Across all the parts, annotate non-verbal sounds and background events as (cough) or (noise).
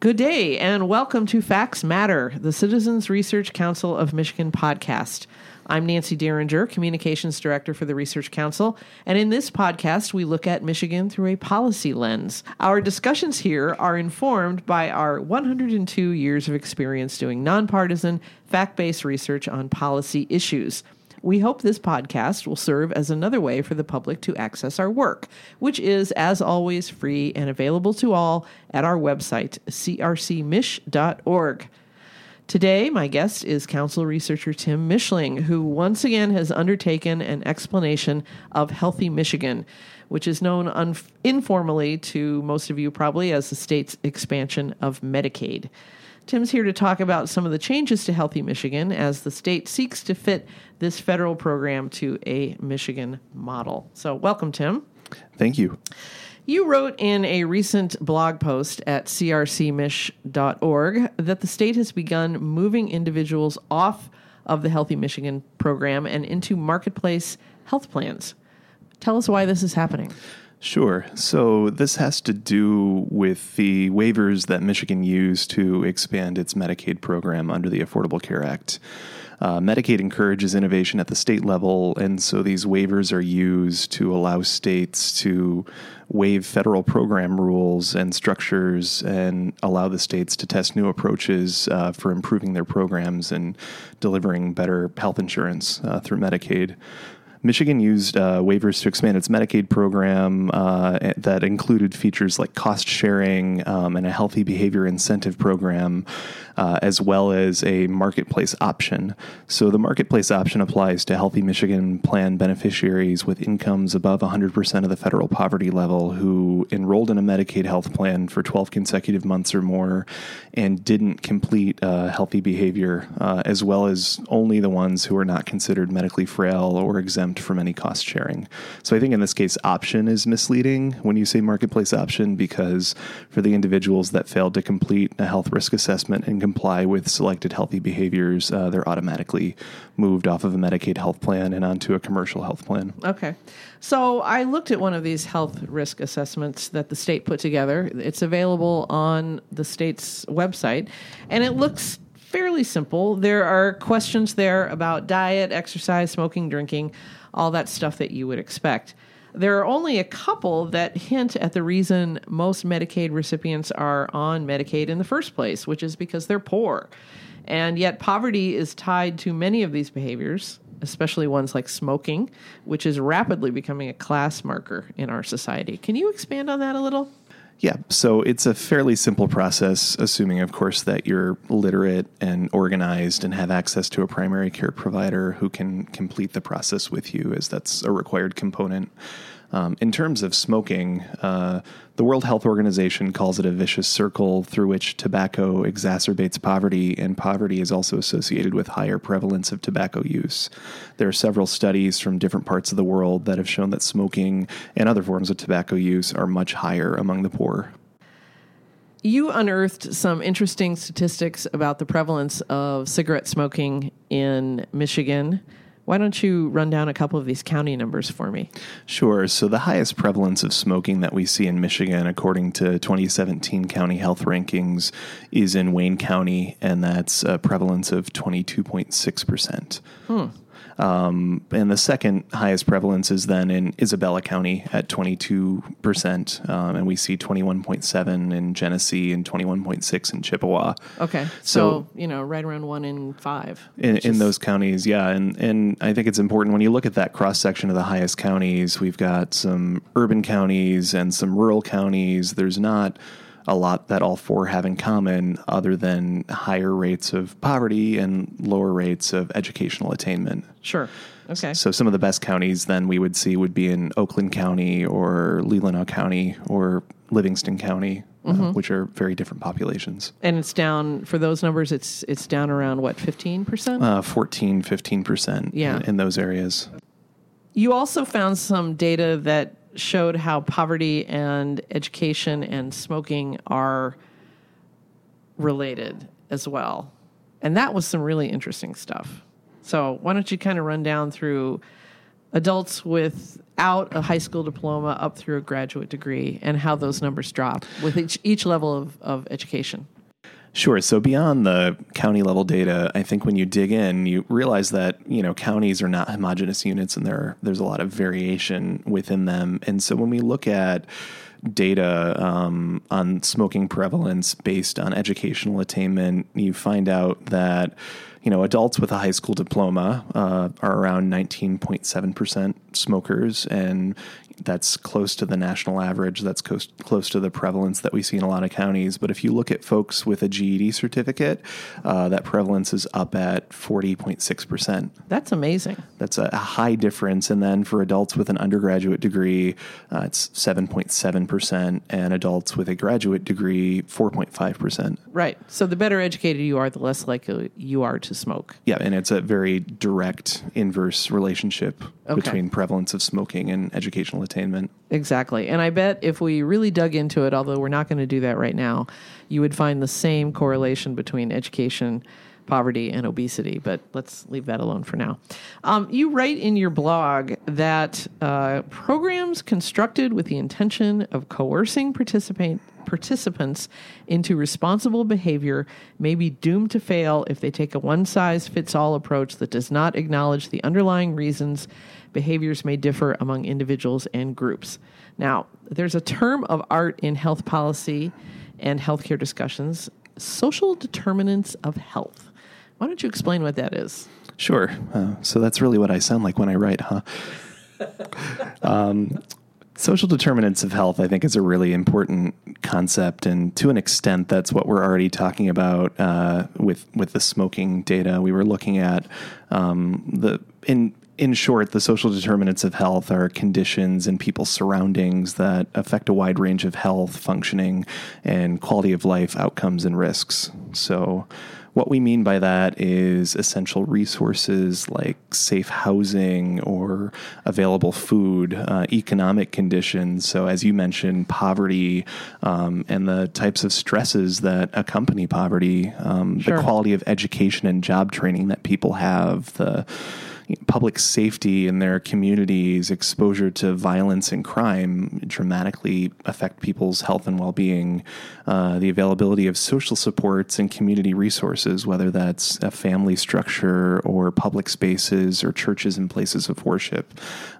Good day, and welcome to Facts Matter, the Citizens Research Council of Michigan podcast. I'm Nancy Derringer, Communications Director for the Research Council, and in this podcast, we look at Michigan through a policy lens. Our discussions here are informed by our 102 years of experience doing nonpartisan, fact based research on policy issues. We hope this podcast will serve as another way for the public to access our work, which is, as always, free and available to all at our website, crcmich.org. Today, my guest is council researcher Tim Michling, who once again has undertaken an explanation of Healthy Michigan, which is known un- informally to most of you probably as the state's expansion of Medicaid. Tim's here to talk about some of the changes to Healthy Michigan as the state seeks to fit this federal program to a Michigan model. So, welcome, Tim. Thank you. You wrote in a recent blog post at crcmich.org that the state has begun moving individuals off of the Healthy Michigan program and into marketplace health plans. Tell us why this is happening. Sure. So this has to do with the waivers that Michigan used to expand its Medicaid program under the Affordable Care Act. Uh, Medicaid encourages innovation at the state level, and so these waivers are used to allow states to waive federal program rules and structures and allow the states to test new approaches uh, for improving their programs and delivering better health insurance uh, through Medicaid. Michigan used uh, waivers to expand its Medicaid program uh, that included features like cost sharing um, and a healthy behavior incentive program, uh, as well as a marketplace option. So the marketplace option applies to Healthy Michigan plan beneficiaries with incomes above 100% of the federal poverty level who enrolled in a Medicaid health plan for 12 consecutive months or more and didn't complete uh, healthy behavior, uh, as well as only the ones who are not considered medically frail or exempt exempt from any cost sharing. So I think in this case, option is misleading when you say marketplace option because for the individuals that failed to complete a health risk assessment and comply with selected healthy behaviors, uh, they're automatically moved off of a Medicaid health plan and onto a commercial health plan. Okay. So I looked at one of these health risk assessments that the state put together. It's available on the state's website, and it looks fairly simple. There are questions there about diet, exercise, smoking, drinking all that stuff that you would expect. There are only a couple that hint at the reason most Medicaid recipients are on Medicaid in the first place, which is because they're poor. And yet, poverty is tied to many of these behaviors, especially ones like smoking, which is rapidly becoming a class marker in our society. Can you expand on that a little? Yeah, so it's a fairly simple process, assuming, of course, that you're literate and organized and have access to a primary care provider who can complete the process with you, as that's a required component. Um, in terms of smoking, uh, the World Health Organization calls it a vicious circle through which tobacco exacerbates poverty, and poverty is also associated with higher prevalence of tobacco use. There are several studies from different parts of the world that have shown that smoking and other forms of tobacco use are much higher among the poor. You unearthed some interesting statistics about the prevalence of cigarette smoking in Michigan. Why don't you run down a couple of these county numbers for me? Sure. So, the highest prevalence of smoking that we see in Michigan, according to 2017 county health rankings, is in Wayne County, and that's a prevalence of 22.6%. Hmm. Um, and the second highest prevalence is then in Isabella County at 22%. Um, and we see 21.7 in Genesee and 21.6 in Chippewa. Okay. So, so you know, right around one in five. In, in those counties, yeah. And, and I think it's important when you look at that cross section of the highest counties, we've got some urban counties and some rural counties. There's not a lot that all four have in common, other than higher rates of poverty and lower rates of educational attainment. Sure. Okay. So some of the best counties then we would see would be in Oakland County or Leelanau County or Livingston County, uh, mm-hmm. uh, which are very different populations. And it's down for those numbers. It's it's down around what 15 percent? Uh, 14, 15 percent. Yeah. In, in those areas. You also found some data that showed how poverty and education and smoking are related as well. And that was some really interesting stuff. So, why don't you kind of run down through adults without a high school diploma up through a graduate degree and how those numbers drop with each, each level of, of education. Sure. So beyond the county level data, I think when you dig in, you realize that you know counties are not homogenous units, and there there's a lot of variation within them. And so when we look at data um, on smoking prevalence based on educational attainment, you find out that you know adults with a high school diploma uh, are around 19.7 percent smokers, and that's close to the national average. That's close, close to the prevalence that we see in a lot of counties. But if you look at folks with a GED certificate, uh, that prevalence is up at 40.6%. That's amazing. That's a, a, high difference. And then for adults with an undergraduate degree, uh, it's 7.7%, and adults with a graduate degree, 4.5%. Right. So the better educated you are, the less likely you are to smoke. Yeah, and it's a very direct inverse relationship okay. between prevalence of smoking and educational attainment. Exactly. And I bet if we really dug into it, although we're not going to do that right now, you would find the same correlation between education, poverty, and obesity. But let's leave that alone for now. Um, you write in your blog that uh, programs constructed with the intention of coercing participant participants into responsible behavior may be doomed to fail if they take a one size fits all approach that does not acknowledge the underlying reasons behaviors may differ among individuals and groups. Now, there's a term of art in health policy and healthcare discussions social determinants of health. Why don't you explain what that is? Sure. Uh, so that's really what I sound like when I write, huh? (laughs) um, social determinants of health, I think, is a really important concept, and to an extent, that's what we're already talking about uh, with with the smoking data. We were looking at um, the in in short, the social determinants of health are conditions and people's surroundings that affect a wide range of health, functioning, and quality of life outcomes and risks. So, what we mean by that is essential resources like safe housing or available food, uh, economic conditions. So, as you mentioned, poverty um, and the types of stresses that accompany poverty, um, sure. the quality of education and job training that people have, the public safety in their communities, exposure to violence and crime dramatically affect people's health and well being. Uh, the availability of social supports and community resources, whether that's a family structure or public spaces or churches and places of worship,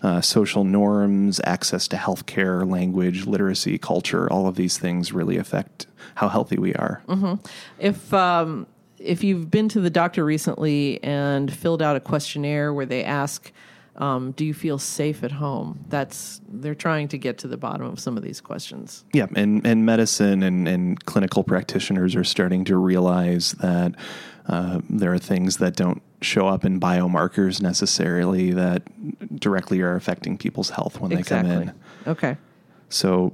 uh, social norms, access to healthcare, language, literacy, culture, all of these things really affect how healthy we are. Mm-hmm. If um, if you've been to the doctor recently and filled out a questionnaire where they ask, um, "Do you feel safe at home?" That's they're trying to get to the bottom of some of these questions. Yeah, and and medicine and and clinical practitioners are starting to realize that uh, there are things that don't show up in biomarkers necessarily that directly are affecting people's health when exactly. they come in. Okay. So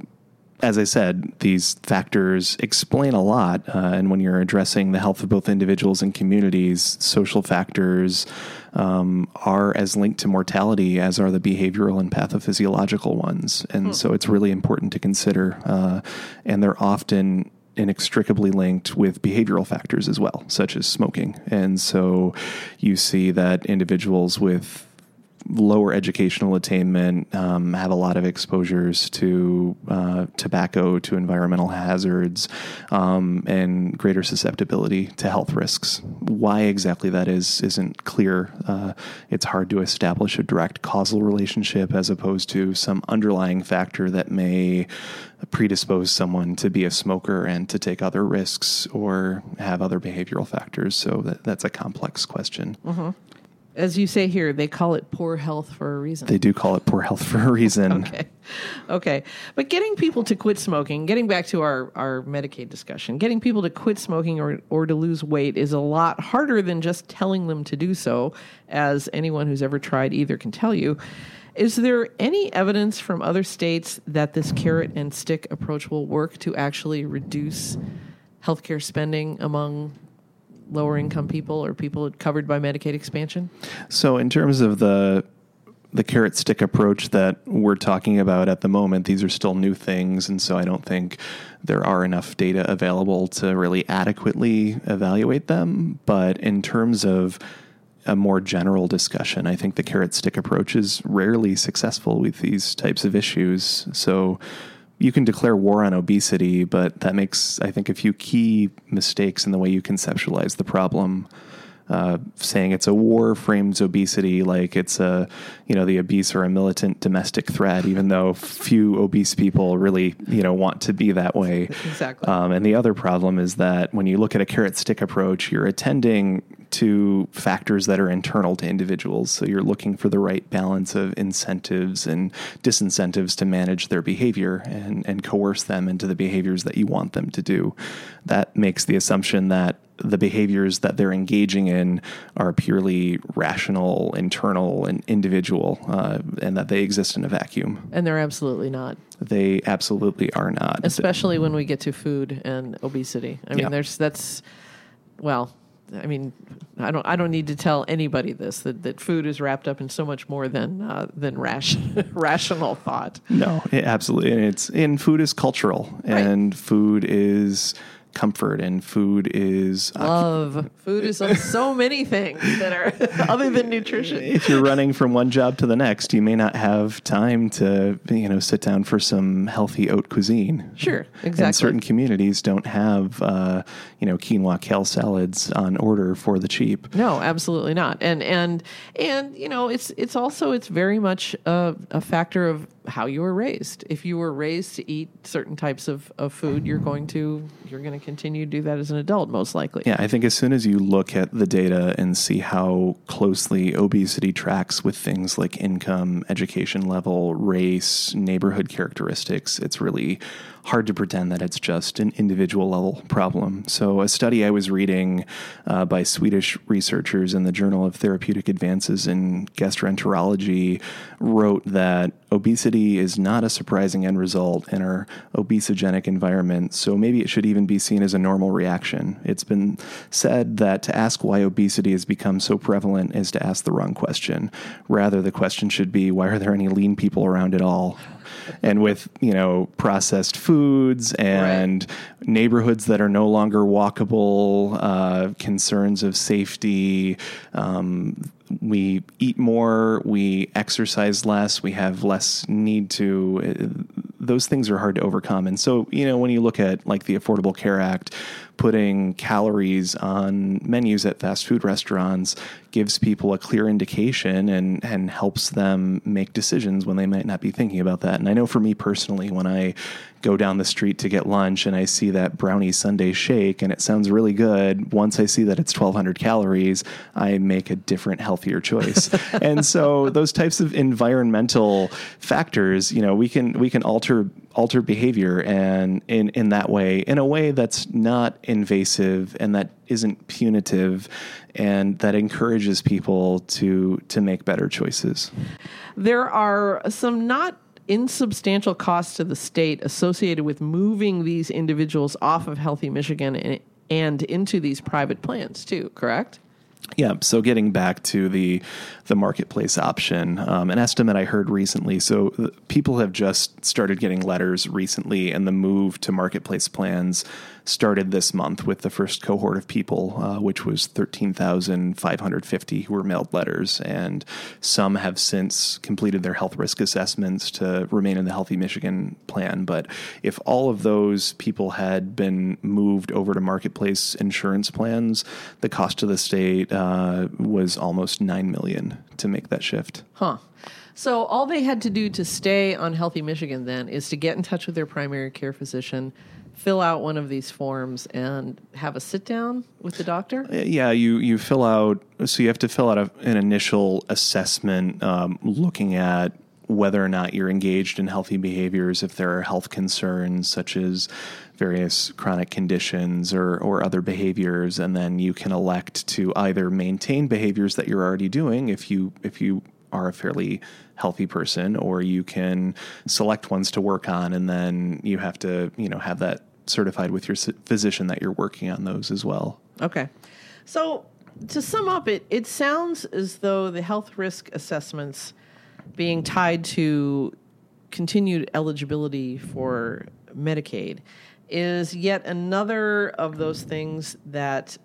as I said, these factors explain a lot. Uh, and when you're addressing the health of both individuals and communities, social factors um, are as linked to mortality as are the behavioral and pathophysiological ones. And hmm. so it's really important to consider. Uh, and they're often inextricably linked with behavioral factors as well, such as smoking. And so you see that individuals with lower educational attainment, um, have a lot of exposures to uh, tobacco, to environmental hazards, um, and greater susceptibility to health risks. Why exactly that is isn't clear. Uh, it's hard to establish a direct causal relationship as opposed to some underlying factor that may predispose someone to be a smoker and to take other risks or have other behavioral factors. So that, that's a complex question. Mm-hmm as you say here, they call it poor health for a reason. They do call it poor health for a reason. (laughs) okay. Okay. But getting people to quit smoking, getting back to our, our Medicaid discussion, getting people to quit smoking or, or to lose weight is a lot harder than just telling them to do so, as anyone who's ever tried either can tell you. Is there any evidence from other states that this carrot and stick approach will work to actually reduce healthcare spending among lower income people or people covered by Medicaid expansion? So, in terms of the the carrot stick approach that we're talking about at the moment, these are still new things, and so I don't think there are enough data available to really adequately evaluate them. But in terms of a more general discussion. I think the carrot stick approach is rarely successful with these types of issues. So you can declare war on obesity, but that makes, I think, a few key mistakes in the way you conceptualize the problem. Uh, saying it's a war frames obesity like it's a you know the obese are a militant domestic threat, even though few obese people really you know want to be that way. (laughs) Exactly. Um, and the other problem is that when you look at a carrot stick approach, you're attending to factors that are internal to individuals. So you're looking for the right balance of incentives and disincentives to manage their behavior and, and coerce them into the behaviors that you want them to do. That makes the assumption that the behaviors that they're engaging in are purely rational, internal, and individual, uh, and that they exist in a vacuum. and they're absolutely not. They absolutely are not. especially when we get to food and obesity. I mean, Yeah. there's that's well, I mean, I don't I don't need to tell anybody this that, that food is wrapped up in so much more than uh, than ration, (laughs) rational thought. No, it, absolutely. And it's and food is cultural, and food is comfort, and food is Love food is on so many things that are (laughs) other than nutrition. if you're running from one job to the next, you may not have time to you know sit down for some healthy haute cuisine. Sure, exactly. And certain communities don't have uh, you know quinoa kale salads on order for the cheap. No, absolutely not. And and and you know, it's it's also it's very much a, a factor of how you were raised. If you were raised to eat certain types of, of food, you're going to you're going to continue to do that as an adult, most likely. Yeah, I think as soon as you look at the data and see how closely obesity tracks with things like income, education level, race, neighborhood characteristics, it's really hard to pretend that it's just an individual level problem. So, a study I was reading uh, by Swedish researchers in the Journal of Therapeutic Advances in Gastroenterology wrote that obesity is not a surprising end result in our obesogenic environment, so maybe it should even be seen as a normal reaction. It's been said that to ask why obesity has become so prevalent is to ask the wrong question. Rather, the question should be why are there any lean people around at all? And with, you know, processed foods and neighborhoods that are no longer walkable, uh, concerns of safety, um, we eat more, we exercise less, we have less need to. Those things are hard to overcome. And so, you know, when you look at like the Affordable Care Act, putting calories on menus at fast food restaurants gives people a clear indication and, and helps them make decisions when they might not be thinking about that. And I know for me personally, when I go down the street to get lunch and I see that brownie sundae shake and it sounds really good, once I see that it's 1,200 calories, I make a different, healthier choice. (laughs) and so those types of environmental factors, you know, we can we can alter alter behavior and in in that way, in a way that's not invasive and that isn't punitive and that encourages people to to make better choices. There are some not insubstantial costs to the state associated with moving these individuals off of Healthy Michigan and, and into these private plans too, correct? Yeah. So getting back to the the marketplace option, um, an estimate I heard recently. So people have just started getting letters recently, and the move to marketplace plans started this month with the first cohort of people, uh, which was thirteen thousand five hundred fifty who were mailed letters, and some have since completed their health risk assessments to remain in the Healthy Michigan plan. But if all of those people had been moved over to marketplace insurance plans, the cost to the state uh, was almost nine million to make that shift. Huh. So all they had to do to stay on Healthy Michigan then is to get in touch with their primary care physician, fill out one of these forms, and have a sit down with the doctor. Yeah, you you fill out. So you have to fill out a, an initial assessment, um, looking at whether or not you're engaged in healthy behaviors, if there are health concerns such as various chronic conditions or, or other behaviors, and then you can elect to either maintain behaviors that you're already doing if you if you are a fairly healthy person, or you can select ones to work on, and then you have to you know have that certified with your physician that you're working on those as well. Okay. So to sum up, it it sounds as though the health risk assessments being tied to continued eligibility for Medicaid is yet another of those things that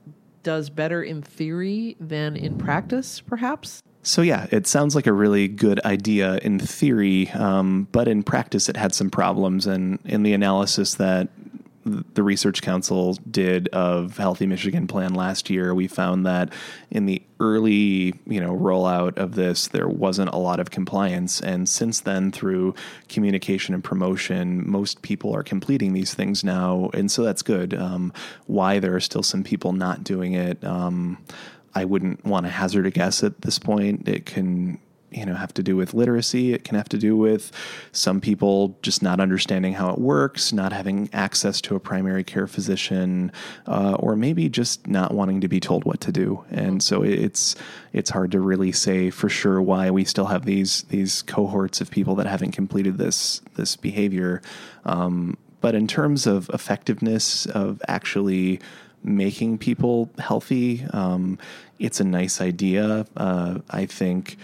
does better in theory than in practice, perhaps? So, yeah, it sounds like a really good idea in theory, um, but in practice, it had some problems. And in the analysis that the Research Council did of Healthy Michigan Plan last year, we found that in the early, you know, rollout of this, there wasn't a lot of compliance, and since then, through communication and promotion, most people are completing these things now, and so that's good. Um, why there are still some people not doing it, um, I wouldn't want to hazard a guess at this point. It can you know have to do with literacy. It can have to do with some people just not understanding how it works not having access to a primary care physician uh, or maybe just not wanting to be told what to do. And so it's it's hard to really say for sure why we still have these these cohorts of people that haven't completed this this behavior. Um, but in terms of effectiveness of actually making people healthy um, it's a nice idea uh, i think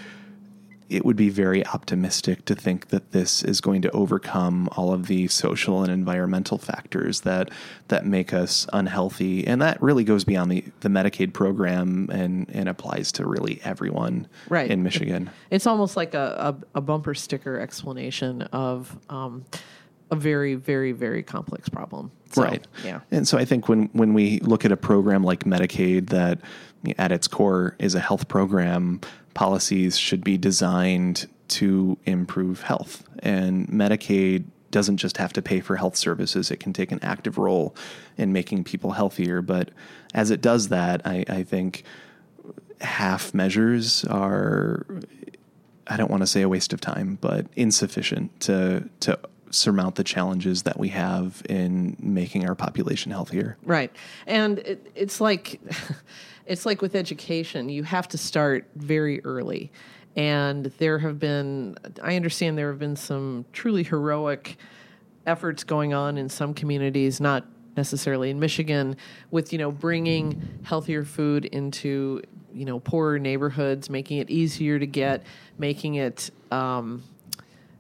it would be very optimistic to think that this is going to overcome all of the social and environmental factors that that make us unhealthy, and that really goes beyond the, the Medicaid program and and applies to really everyone right. in Michigan. It's almost like a, a, a bumper sticker explanation of. Um, a very, very, very complex problem. So, right. Yeah. And so I think when when we look at a program like Medicaid that at its core is a health program, policies should be designed to improve health. And Medicaid doesn't just have to pay for health services, it can take an active role in making people healthier. But as it does that, I, I think half measures are, I don't want to say a waste of time, but insufficient to, to surmount the challenges that we have in making our population healthier. Right. And it, it's like (laughs) it's like with education, you have to start very early. And there have been I understand there have been some truly heroic efforts going on in some communities, not necessarily in Michigan, with you know bringing healthier food into you know poorer neighborhoods, making it easier to get, making it um,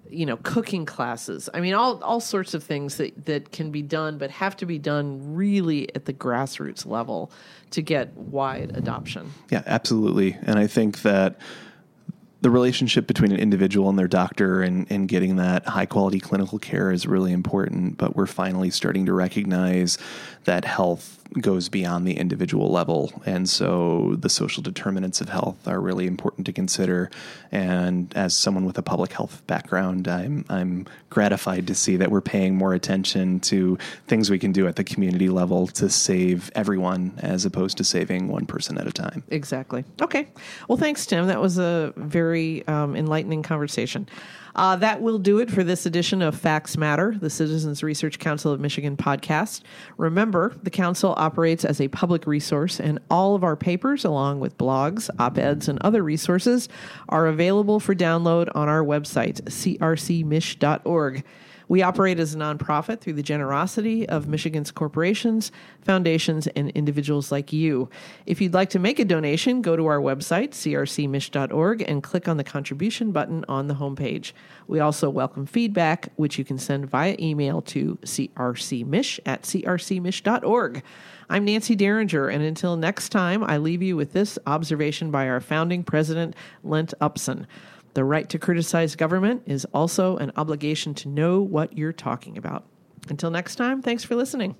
you know cooking classes. I mean all all sorts of things that that can be done but have to be done really at the grassroots level to get wide adoption. Yeah absolutely. And i think that the relationship between an individual and their doctor and, and getting that high quality clinical care is really important but we're finally starting to recognize that health goes beyond the individual level. And so the social determinants of health are really important to consider. And as someone with a public health background, I'm, I'm gratified to see that we're paying more attention to things we can do at the community level to save everyone as opposed to saving one person at a time. Exactly. Okay. Well, thanks, Tim. That was a very um, enlightening conversation. Uh, that will do it for this edition of Facts Matter, the Citizens Research Council of Michigan podcast. Remember, the council operates as a public resource, and all of our papers, along with blogs, op eds, and other resources, are available for download on our website, crcmich.org. We operate as a nonprofit through the generosity of Michigan's corporations, foundations, and individuals like you. If you'd like to make a donation, go to our website, crcmich.org, and click on the contribution button on the homepage. We also welcome feedback, which you can send via email to crcmich at crcmich.org. I'm Nancy Derringer, and until next time, I leave you with this observation by our founding president, Lent Upson. The right to criticize government is also an obligation to know what you're talking about. Until next time, thanks for listening.